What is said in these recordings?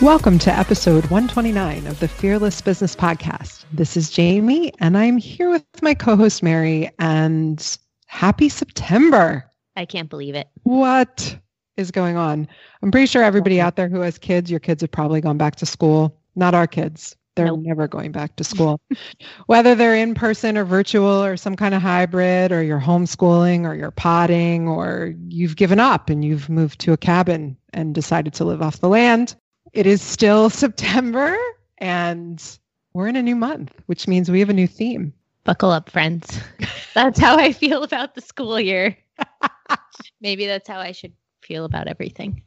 Welcome to episode 129 of the Fearless Business Podcast. This is Jamie, and I'm here with my co host, Mary, and happy September. I can't believe it. What is going on? I'm pretty sure everybody out there who has kids, your kids have probably gone back to school. Not our kids. They're nope. never going back to school. Whether they're in person or virtual or some kind of hybrid, or you're homeschooling or you're potting, or you've given up and you've moved to a cabin and decided to live off the land it is still September and we're in a new month, which means we have a new theme. Buckle up, friends. That's how I feel about the school year. Maybe that's how I should feel about everything.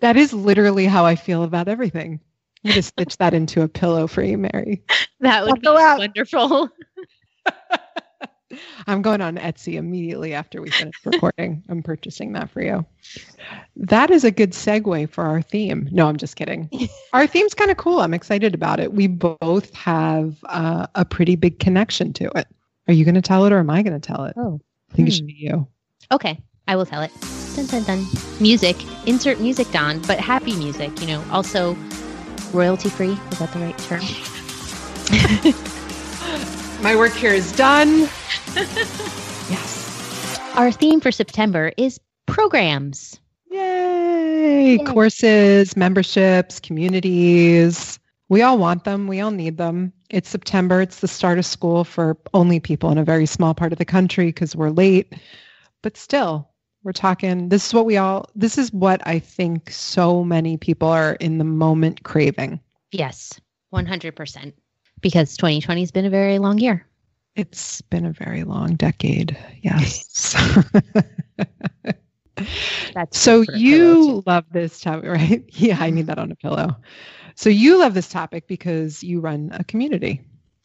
That is literally how I feel about everything. I'm going to stitch that into a pillow for you, Mary. That would Buckle be up. wonderful. I'm going on Etsy immediately after we finish recording. I'm purchasing that for you. That is a good segue for our theme. No, I'm just kidding. our theme's kind of cool. I'm excited about it. We both have uh, a pretty big connection to it. Are you going to tell it or am I going to tell it? Oh, I think hmm. it should be you. Okay, I will tell it. Dun, dun, dun. Music. Insert music, Don, but happy music. You know, also royalty free. Is that the right term? My work here is done. Yes. Our theme for September is programs. Yay! Yay! Courses, memberships, communities. We all want them. We all need them. It's September. It's the start of school for only people in a very small part of the country because we're late. But still, we're talking this is what we all this is what I think so many people are in the moment craving. Yes. 100% because 2020 has been a very long year. It's been a very long decade. Yes. That's so you love this topic, right? Yeah, I need that on a pillow. So you love this topic because you run a community.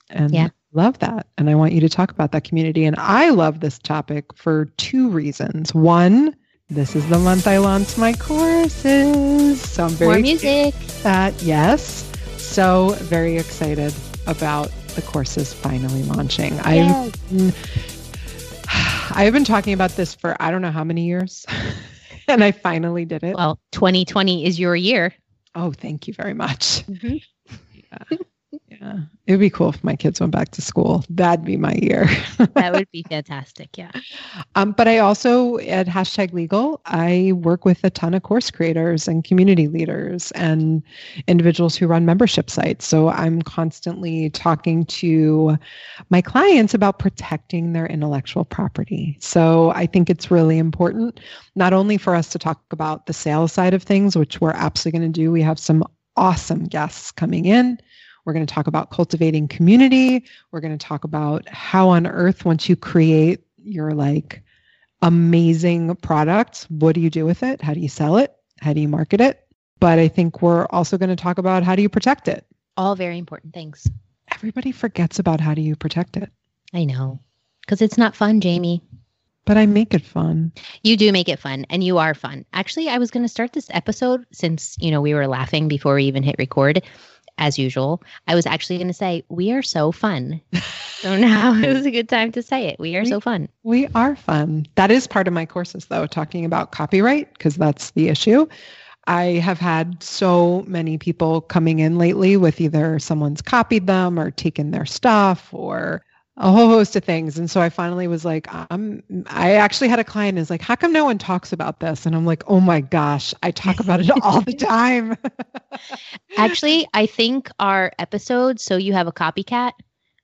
And yeah. love that. And I want you to talk about that community. And I love this topic for two reasons. One, this is the month I launch my courses. So I'm very More music. That yes. So very excited about the course is finally launching. Yes. I've I've been talking about this for I don't know how many years. and I finally did it. Well, 2020 is your year. Oh, thank you very much. Mm-hmm. Yeah. Yeah. It would be cool if my kids went back to school. That'd be my year. that would be fantastic. Yeah. Um, but I also, at hashtag legal, I work with a ton of course creators and community leaders and individuals who run membership sites. So I'm constantly talking to my clients about protecting their intellectual property. So I think it's really important, not only for us to talk about the sales side of things, which we're absolutely going to do. We have some awesome guests coming in we're going to talk about cultivating community. We're going to talk about how on earth, once you create your like amazing product, what do you do with it? How do you sell it? How do you market it? But I think we're also going to talk about how do you protect it? All very important things. Everybody forgets about how do you protect it. I know. Because it's not fun, Jamie. But I make it fun. You do make it fun and you are fun. Actually, I was going to start this episode since, you know, we were laughing before we even hit record as usual. I was actually going to say, we are so fun. so now it was a good time to say it. We are we, so fun. We are fun. That is part of my courses, though, talking about copyright, because that's the issue. I have had so many people coming in lately with either someone's copied them or taken their stuff or a whole host of things. And so I finally was like, I'm, I actually had a client is like, how come no one talks about this? And I'm like, oh my gosh, I talk about it all the time. actually, I think our episode, So You Have a Copycat,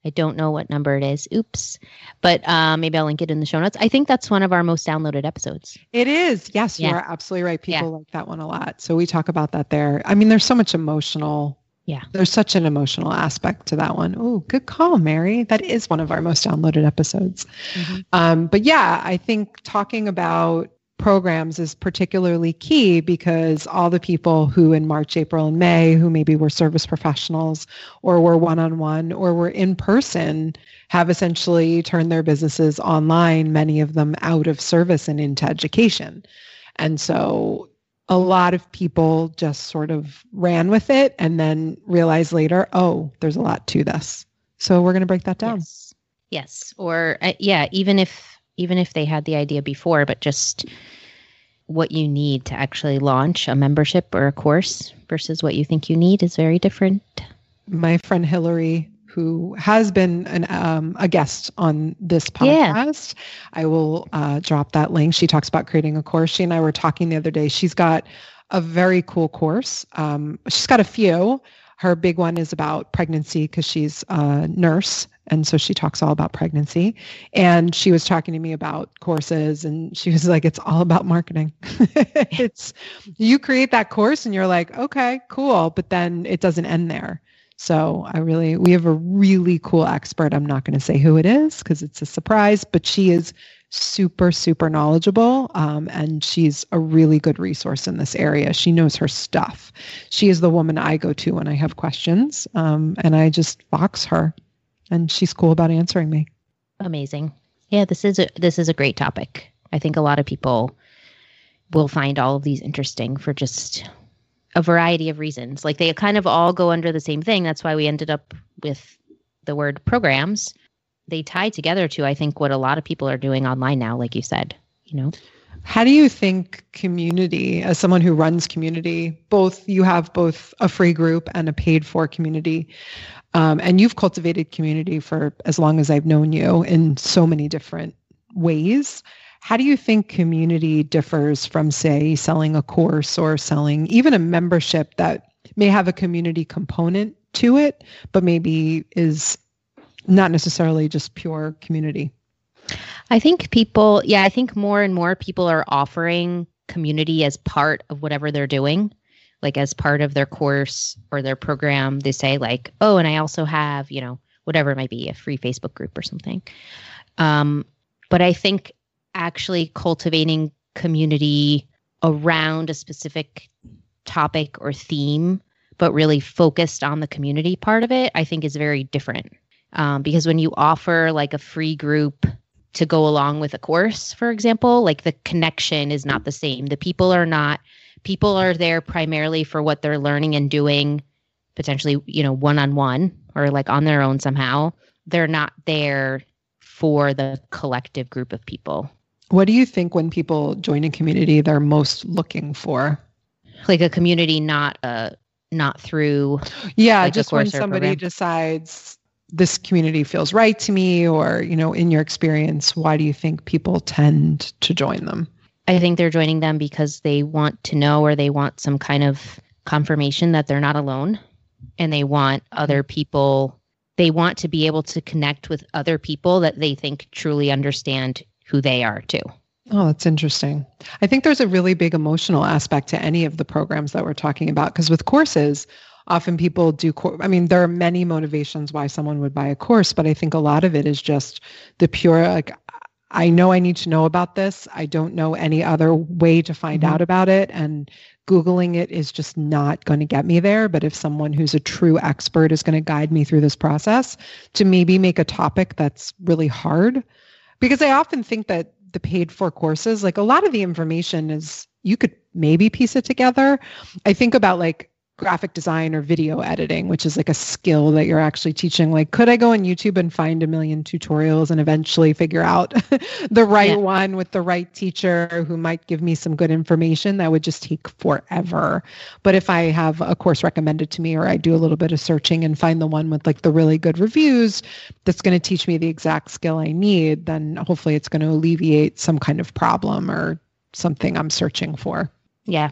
I don't know what number it is. Oops. But uh, maybe I'll link it in the show notes. I think that's one of our most downloaded episodes. It is. Yes, yeah. you are absolutely right. People yeah. like that one a lot. So we talk about that there. I mean, there's so much emotional. Yeah. There's such an emotional aspect to that one. Oh, good call, Mary. That is one of our most downloaded episodes. Mm-hmm. Um, but yeah, I think talking about programs is particularly key because all the people who in March, April, and May, who maybe were service professionals or were one on one or were in person, have essentially turned their businesses online, many of them out of service and into education. And so a lot of people just sort of ran with it and then realized later, oh, there's a lot to this. So we're going to break that down. Yes. yes. Or, uh, yeah, even if even if they had the idea before, but just what you need to actually launch a membership or a course versus what you think you need is very different. My friend Hillary, who has been an, um, a guest on this podcast, yeah. I will uh, drop that link. She talks about creating a course. She and I were talking the other day. She's got a very cool course. Um, she's got a few. Her big one is about pregnancy because she's a nurse. And so she talks all about pregnancy. And she was talking to me about courses and she was like, it's all about marketing. it's you create that course and you're like, okay, cool. But then it doesn't end there. So I really, we have a really cool expert. I'm not going to say who it is because it's a surprise, but she is super, super knowledgeable. Um, and she's a really good resource in this area. She knows her stuff. She is the woman I go to when I have questions. Um, and I just box her and she's cool about answering me. Amazing. Yeah, this is a this is a great topic. I think a lot of people will find all of these interesting for just a variety of reasons. Like they kind of all go under the same thing. That's why we ended up with the word programs they tie together to I think what a lot of people are doing online now, like you said. You know. How do you think community, as someone who runs community, both you have both a free group and a paid for community, um, and you've cultivated community for as long as I've known you in so many different ways. How do you think community differs from, say, selling a course or selling even a membership that may have a community component to it, but maybe is not necessarily just pure community. I think people, yeah, I think more and more people are offering community as part of whatever they're doing. Like as part of their course or their program, they say, like, oh, and I also have, you know, whatever it might be, a free Facebook group or something. Um, but I think actually cultivating community around a specific topic or theme, but really focused on the community part of it, I think is very different um, because when you offer like a free group to go along with a course, for example, like the connection is not the same. The people are not, people are there primarily for what they're learning and doing, potentially, you know, one on one or like on their own somehow. They're not there for the collective group of people. What do you think when people join a community they're most looking for? Like a community, not a not through yeah like just when somebody decides this community feels right to me or you know in your experience why do you think people tend to join them i think they're joining them because they want to know or they want some kind of confirmation that they're not alone and they want other people they want to be able to connect with other people that they think truly understand who they are too Oh, that's interesting. I think there's a really big emotional aspect to any of the programs that we're talking about because with courses, often people do i mean there are many motivations why someone would buy a course but i think a lot of it is just the pure like i know i need to know about this i don't know any other way to find mm-hmm. out about it and googling it is just not going to get me there but if someone who's a true expert is going to guide me through this process to maybe make a topic that's really hard because i often think that the paid for courses like a lot of the information is you could maybe piece it together. I think about like graphic design or video editing, which is like a skill that you're actually teaching. Like, could I go on YouTube and find a million tutorials and eventually figure out the right yeah. one with the right teacher who might give me some good information? That would just take forever. But if I have a course recommended to me or I do a little bit of searching and find the one with like the really good reviews that's going to teach me the exact skill I need, then hopefully it's going to alleviate some kind of problem or something I'm searching for. Yeah,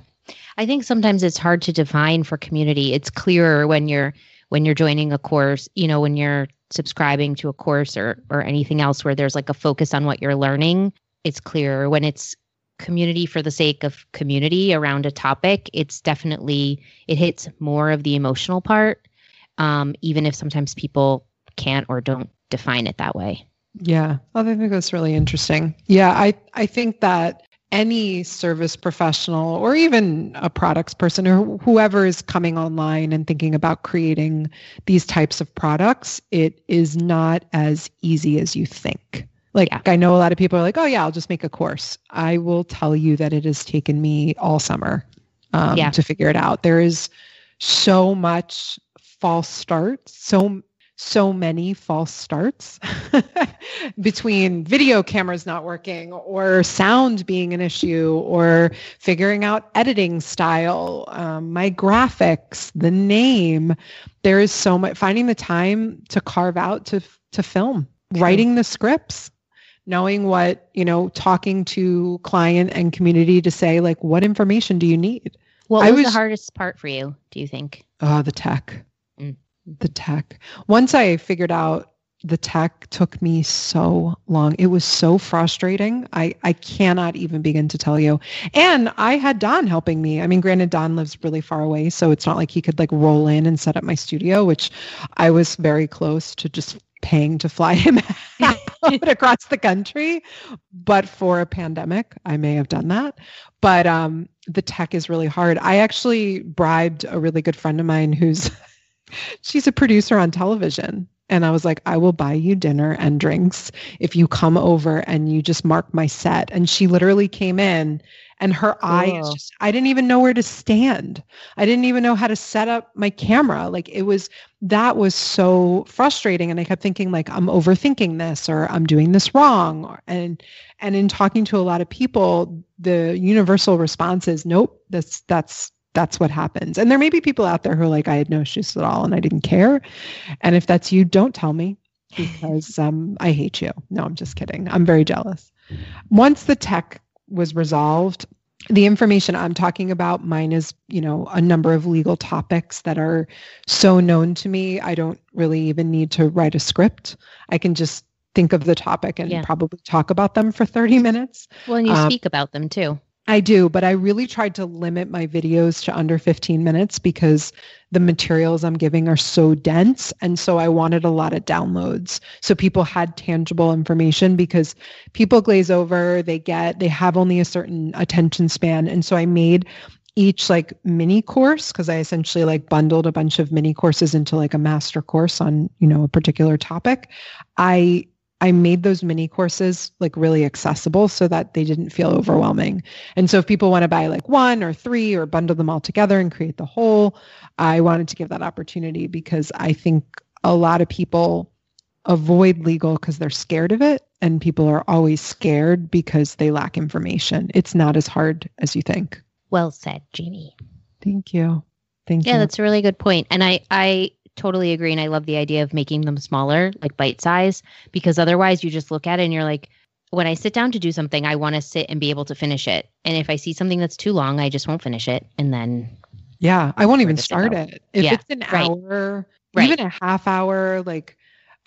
I think sometimes it's hard to define for community. It's clearer when you're when you're joining a course, you know, when you're subscribing to a course or or anything else where there's like a focus on what you're learning, it's clearer. When it's community for the sake of community around a topic, it's definitely it hits more of the emotional part. Um, even if sometimes people can't or don't define it that way. Yeah, I think that's really interesting. Yeah, I I think that any service professional or even a products person or whoever is coming online and thinking about creating these types of products, it is not as easy as you think. Like yeah. I know a lot of people are like, "Oh yeah, I'll just make a course." I will tell you that it has taken me all summer um, yeah. to figure it out. There is so much false starts, so so many false starts between video cameras not working or sound being an issue or figuring out editing style, um, my graphics, the name. There is so much finding the time to carve out to to film, True. writing the scripts, knowing what you know, talking to client and community to say like, what information do you need? What was, was the hardest part for you? Do you think? Oh, the tech the tech. Once I figured out the tech took me so long. It was so frustrating. I, I cannot even begin to tell you. And I had Don helping me. I mean, granted, Don lives really far away, so it's not like he could like roll in and set up my studio, which I was very close to just paying to fly him across the country. But for a pandemic, I may have done that. But um, the tech is really hard. I actually bribed a really good friend of mine who's she's a producer on television. And I was like, I will buy you dinner and drinks if you come over and you just mark my set. And she literally came in and her eyes just, I didn't even know where to stand. I didn't even know how to set up my camera. Like it was, that was so frustrating. And I kept thinking like, I'm overthinking this or I'm doing this wrong. And, and in talking to a lot of people, the universal response is, nope, that's, that's that's what happens. And there may be people out there who are like, I had no issues at all and I didn't care. And if that's you, don't tell me because um, I hate you. No, I'm just kidding. I'm very jealous. Once the tech was resolved, the information I'm talking about, mine is, you know, a number of legal topics that are so known to me. I don't really even need to write a script. I can just think of the topic and yeah. probably talk about them for 30 minutes. Well, and you um, speak about them too. I do, but I really tried to limit my videos to under 15 minutes because the materials I'm giving are so dense. And so I wanted a lot of downloads. So people had tangible information because people glaze over, they get, they have only a certain attention span. And so I made each like mini course because I essentially like bundled a bunch of mini courses into like a master course on, you know, a particular topic. I I made those mini courses like really accessible so that they didn't feel overwhelming. And so if people want to buy like one or three or bundle them all together and create the whole, I wanted to give that opportunity because I think a lot of people avoid legal because they're scared of it and people are always scared because they lack information. It's not as hard as you think. Well said, Jamie. Thank you. Thank yeah, you. Yeah, that's a really good point. And I I totally agree. And I love the idea of making them smaller, like bite size, because otherwise you just look at it and you're like, when I sit down to do something, I want to sit and be able to finish it. And if I see something that's too long, I just won't finish it. And then. Yeah, I won't even start it. If yeah, it's an right. hour, right. even a half hour, like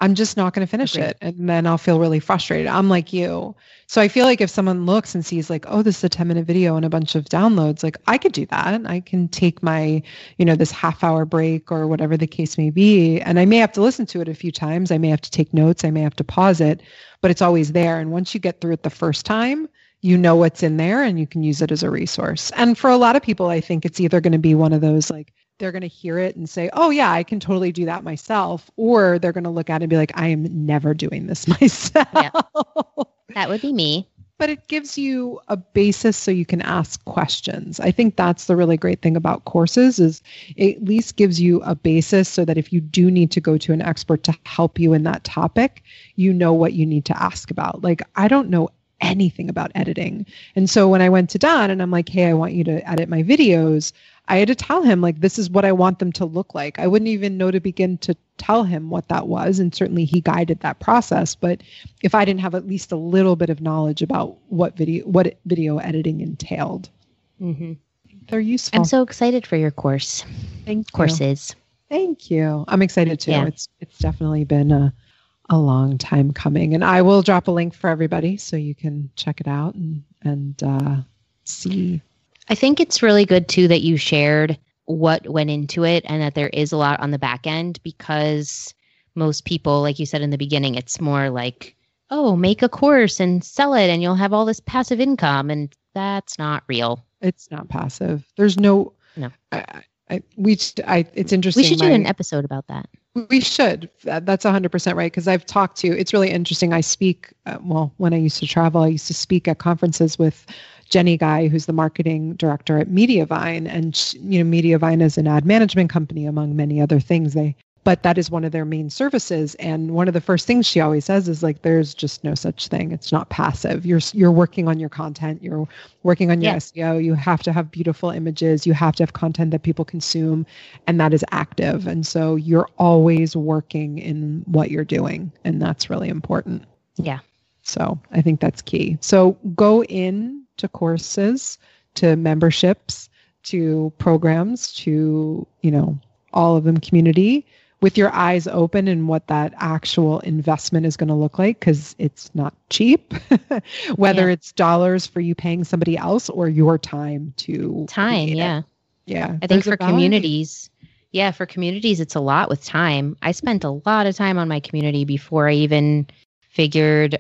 I'm just not going to finish Agreed. it. And then I'll feel really frustrated. I'm like you. So I feel like if someone looks and sees like, oh, this is a 10 minute video and a bunch of downloads, like I could do that. I can take my, you know, this half hour break or whatever the case may be. And I may have to listen to it a few times. I may have to take notes. I may have to pause it, but it's always there. And once you get through it the first time, you know what's in there and you can use it as a resource. And for a lot of people, I think it's either going to be one of those like, they're going to hear it and say, oh, yeah, I can totally do that myself. Or they're going to look at it and be like, I am never doing this myself. Yeah. That would be me. but it gives you a basis so you can ask questions. I think that's the really great thing about courses is it at least gives you a basis so that if you do need to go to an expert to help you in that topic, you know what you need to ask about. Like I don't know anything about editing. And so when I went to Don and I'm like, "Hey, I want you to edit my videos." I had to tell him like this is what I want them to look like. I wouldn't even know to begin to tell him what that was and certainly he guided that process, but if I didn't have at least a little bit of knowledge about what video what video editing entailed. Mm-hmm. They're useful. I'm so excited for your course. Thank you. courses. Thank you. I'm excited too. Yeah. It's it's definitely been a a long time coming and I will drop a link for everybody so you can check it out and and uh, see I think it's really good too that you shared what went into it and that there is a lot on the back end because most people, like you said in the beginning, it's more like, oh, make a course and sell it and you'll have all this passive income. And that's not real. It's not passive. There's no, no. I, I, we, I, it's interesting. We should do an episode about that. We should. That's 100% right. Because I've talked to, it's really interesting. I speak, uh, well, when I used to travel, I used to speak at conferences with Jenny Guy, who's the marketing director at Mediavine, and she, you know Mediavine is an ad management company among many other things. They but that is one of their main services. And one of the first things she always says is like there's just no such thing. It's not passive. You're you're working on your content. You're working on your. SEO you have to have beautiful images. You have to have content that people consume and that is active. And so you're always working in what you're doing and that's really important. Yeah. So I think that's key. So go in to courses, to memberships, to programs, to, you know, all of them community with your eyes open and what that actual investment is going to look like because it's not cheap whether yeah. it's dollars for you paying somebody else or your time to time yeah it. yeah i think for communities yeah for communities it's a lot with time i spent a lot of time on my community before i even figured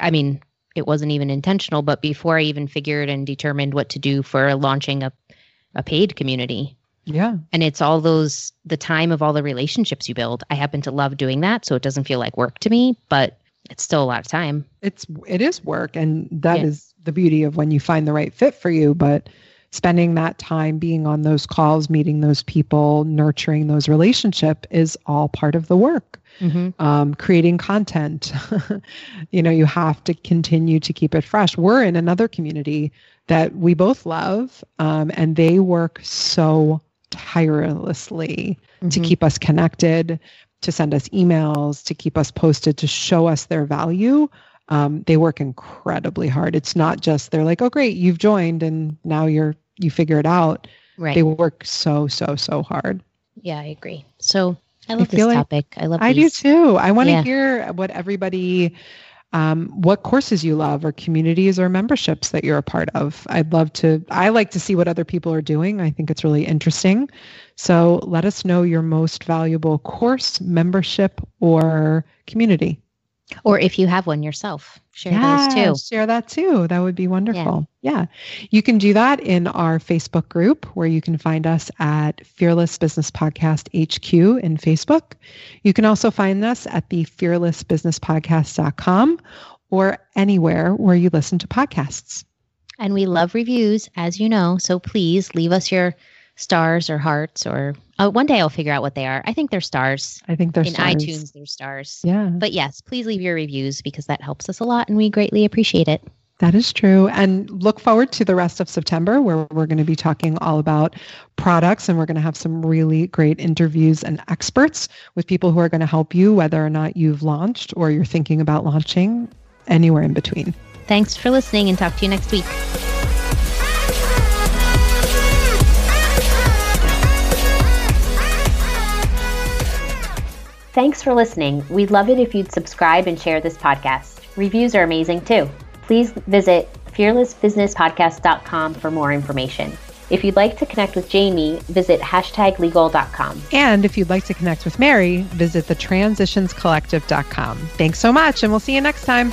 i mean it wasn't even intentional, but before I even figured and determined what to do for launching a, a paid community. Yeah. And it's all those, the time of all the relationships you build. I happen to love doing that. So it doesn't feel like work to me, but it's still a lot of time. It's, it is work. And that yeah. is the beauty of when you find the right fit for you. But spending that time being on those calls, meeting those people, nurturing those relationship is all part of the work. Mm-hmm. Um, creating content, you know, you have to continue to keep it fresh. We're in another community that we both love, um, and they work so tirelessly mm-hmm. to keep us connected, to send us emails, to keep us posted, to show us their value um, they work incredibly hard. It's not just they're like, oh great, you've joined and now you're you figure it out. Right. They work so so so hard. Yeah, I agree. So I love I this topic. Like, I love. I these. do too. I want to yeah. hear what everybody. Um, what courses you love or communities or memberships that you're a part of. I'd love to, I like to see what other people are doing. I think it's really interesting. So let us know your most valuable course, membership, or community. Or if you have one yourself, share yeah, those too. Share that too. That would be wonderful. Yeah. yeah. You can do that in our Facebook group where you can find us at Fearless Business Podcast HQ in Facebook. You can also find us at the fearlessbusinesspodcast.com or anywhere where you listen to podcasts. And we love reviews, as you know. So please leave us your stars or hearts or uh, one day I'll figure out what they are. I think they're stars. I think they're in stars. iTunes. They're stars. Yeah. But yes, please leave your reviews because that helps us a lot, and we greatly appreciate it. That is true. And look forward to the rest of September where we're going to be talking all about products and we're going to have some really great interviews and experts with people who are going to help you, whether or not you've launched or you're thinking about launching, anywhere in between. Thanks for listening and talk to you next week. Thanks for listening. We'd love it if you'd subscribe and share this podcast. Reviews are amazing too. Please visit fearlessbusinesspodcast.com for more information. If you'd like to connect with Jamie, visit hashtaglegal.com. And if you'd like to connect with Mary, visit thetransitionscollective.com. Thanks so much, and we'll see you next time.